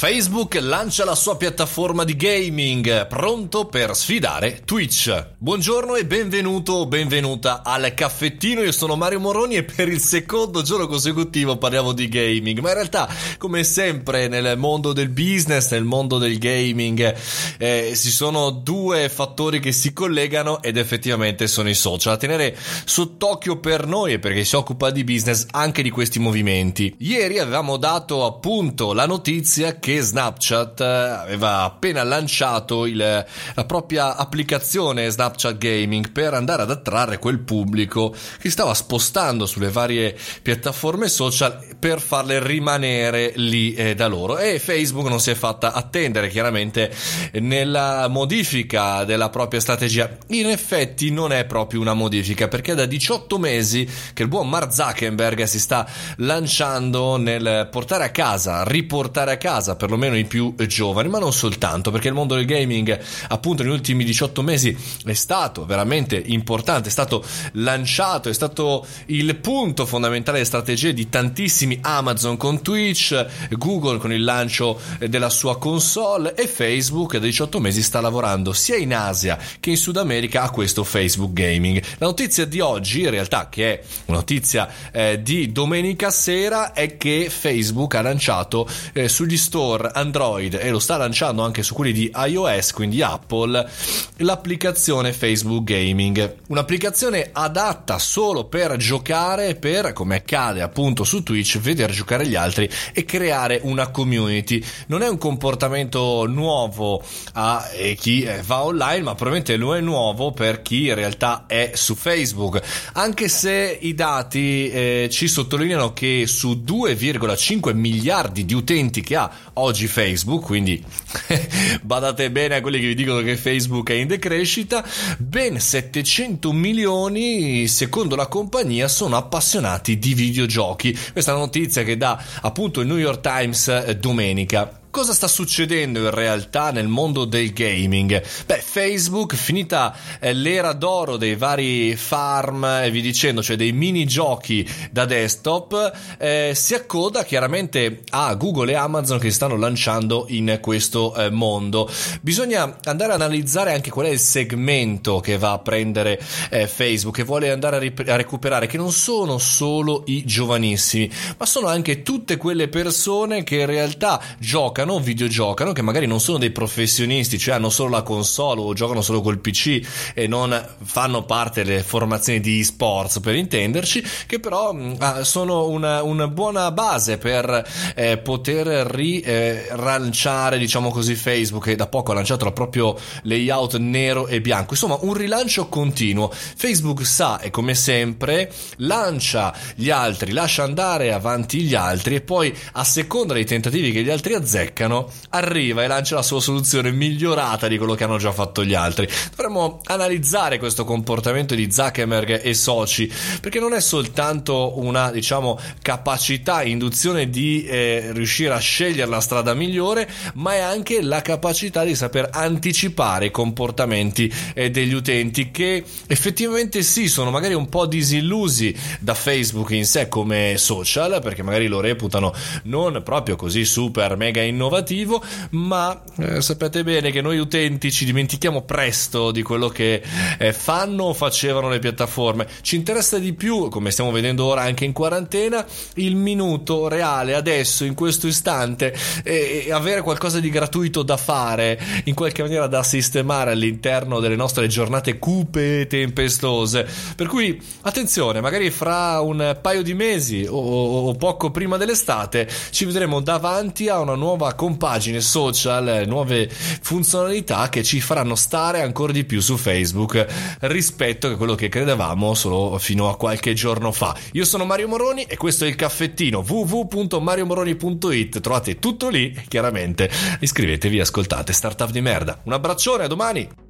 Facebook lancia la sua piattaforma di gaming, pronto per sfidare Twitch. Buongiorno e benvenuto o benvenuta al caffettino, io sono Mario Moroni e per il secondo giorno consecutivo parliamo di gaming, ma in realtà come sempre nel mondo del business, nel mondo del gaming, eh, ci sono due fattori che si collegano ed effettivamente sono i social. A tenere sott'occhio per noi e per chi si occupa di business anche di questi movimenti. Ieri avevamo dato appunto la notizia che che Snapchat eh, aveva appena lanciato il, la propria applicazione Snapchat Gaming per andare ad attrarre quel pubblico che stava spostando sulle varie piattaforme social per farle rimanere lì eh, da loro. E Facebook non si è fatta attendere chiaramente nella modifica della propria strategia. In effetti non è proprio una modifica perché è da 18 mesi che il buon Mark Zuckerberg si sta lanciando nel portare a casa riportare a casa perlomeno i più giovani, ma non soltanto, perché il mondo del gaming, appunto, negli ultimi 18 mesi è stato veramente importante, è stato lanciato, è stato il punto fondamentale delle strategie di tantissimi Amazon con Twitch, Google con il lancio della sua console e Facebook da 18 mesi sta lavorando sia in Asia che in Sud America a questo Facebook Gaming. La notizia di oggi, in realtà, che è una notizia eh, di domenica sera, è che Facebook ha lanciato eh, sugli store store Android e lo sta lanciando anche su quelli di iOS, quindi Apple, l'applicazione Facebook Gaming. Un'applicazione adatta solo per giocare, per, come accade appunto su Twitch, vedere giocare gli altri e creare una community. Non è un comportamento nuovo a chi va online, ma probabilmente lo è nuovo per chi in realtà è su Facebook. Anche se i dati eh, ci sottolineano che su 2,5 miliardi di utenti che ha oggi Facebook, quindi badate bene a quelli che vi dicono che Facebook è in decrescita, ben 700 milioni secondo la compagnia sono appassionati di videogiochi. Questa è una notizia che dà appunto il New York Times eh, domenica. Cosa sta succedendo in realtà nel mondo del gaming? Beh, Facebook, finita eh, l'era d'oro dei vari farm e vi dicendo, cioè dei minigiochi da desktop, eh, si accoda chiaramente a Google e Amazon che si stanno lanciando in questo eh, mondo. Bisogna andare a analizzare anche qual è il segmento che va a prendere eh, Facebook, che vuole andare a, rip- a recuperare, che non sono solo i giovanissimi, ma sono anche tutte quelle persone che in realtà giocano giocano, videogiocano, che magari non sono dei professionisti, cioè hanno solo la console o giocano solo col PC e non fanno parte delle formazioni di esports per intenderci, che però mh, mm, sono una, una, buona base per eh, poter rilanciare, eh, diciamo così, Facebook che da poco ha lanciato il proprio layout nero e bianco. Insomma, un rilancio continuo. Facebook sa e come sempre lancia gli altri, lascia andare avanti gli altri e poi a seconda dei tentativi che gli altri azzeccano beccano, arriva e lancia la sua soluzione migliorata di quello che hanno già fatto gli altri. Dovremmo analizzare questo comportamento di Zuckerberg e soci, perché non è soltanto una, diciamo, capacità, induzione di eh, riuscire a scegliere la strada migliore, ma è anche la capacità di saper anticipare i comportamenti eh, degli utenti che effettivamente sì, sono magari un po' disillusi da Facebook in sé come social, perché magari lo reputano non proprio così super mega innovativo innovativo, ma eh, sapete bene che noi utenti ci dimentichiamo presto di quello che eh, fanno o facevano le piattaforme. Ci interessa di più, come stiamo vedendo ora anche in quarantena, il minuto reale adesso, in questo istante, e, e avere qualcosa di gratuito da fare, in qualche maniera da sistemare all'interno delle nostre giornate cupe e tempestose. Per cui attenzione, magari fra un paio di mesi o, o poco prima dell'estate ci vedremo davanti a una nuova nuova compagine social, nuove funzionalità che ci faranno stare ancora di più su Facebook rispetto a quello che credevamo solo fino a qualche giorno fa. Io sono Mario Moroni e questo è il caffettino www.mariomoroni.it. Trovate tutto lì chiaramente iscrivetevi ascoltate Startup di merda. Un abbraccione, a domani!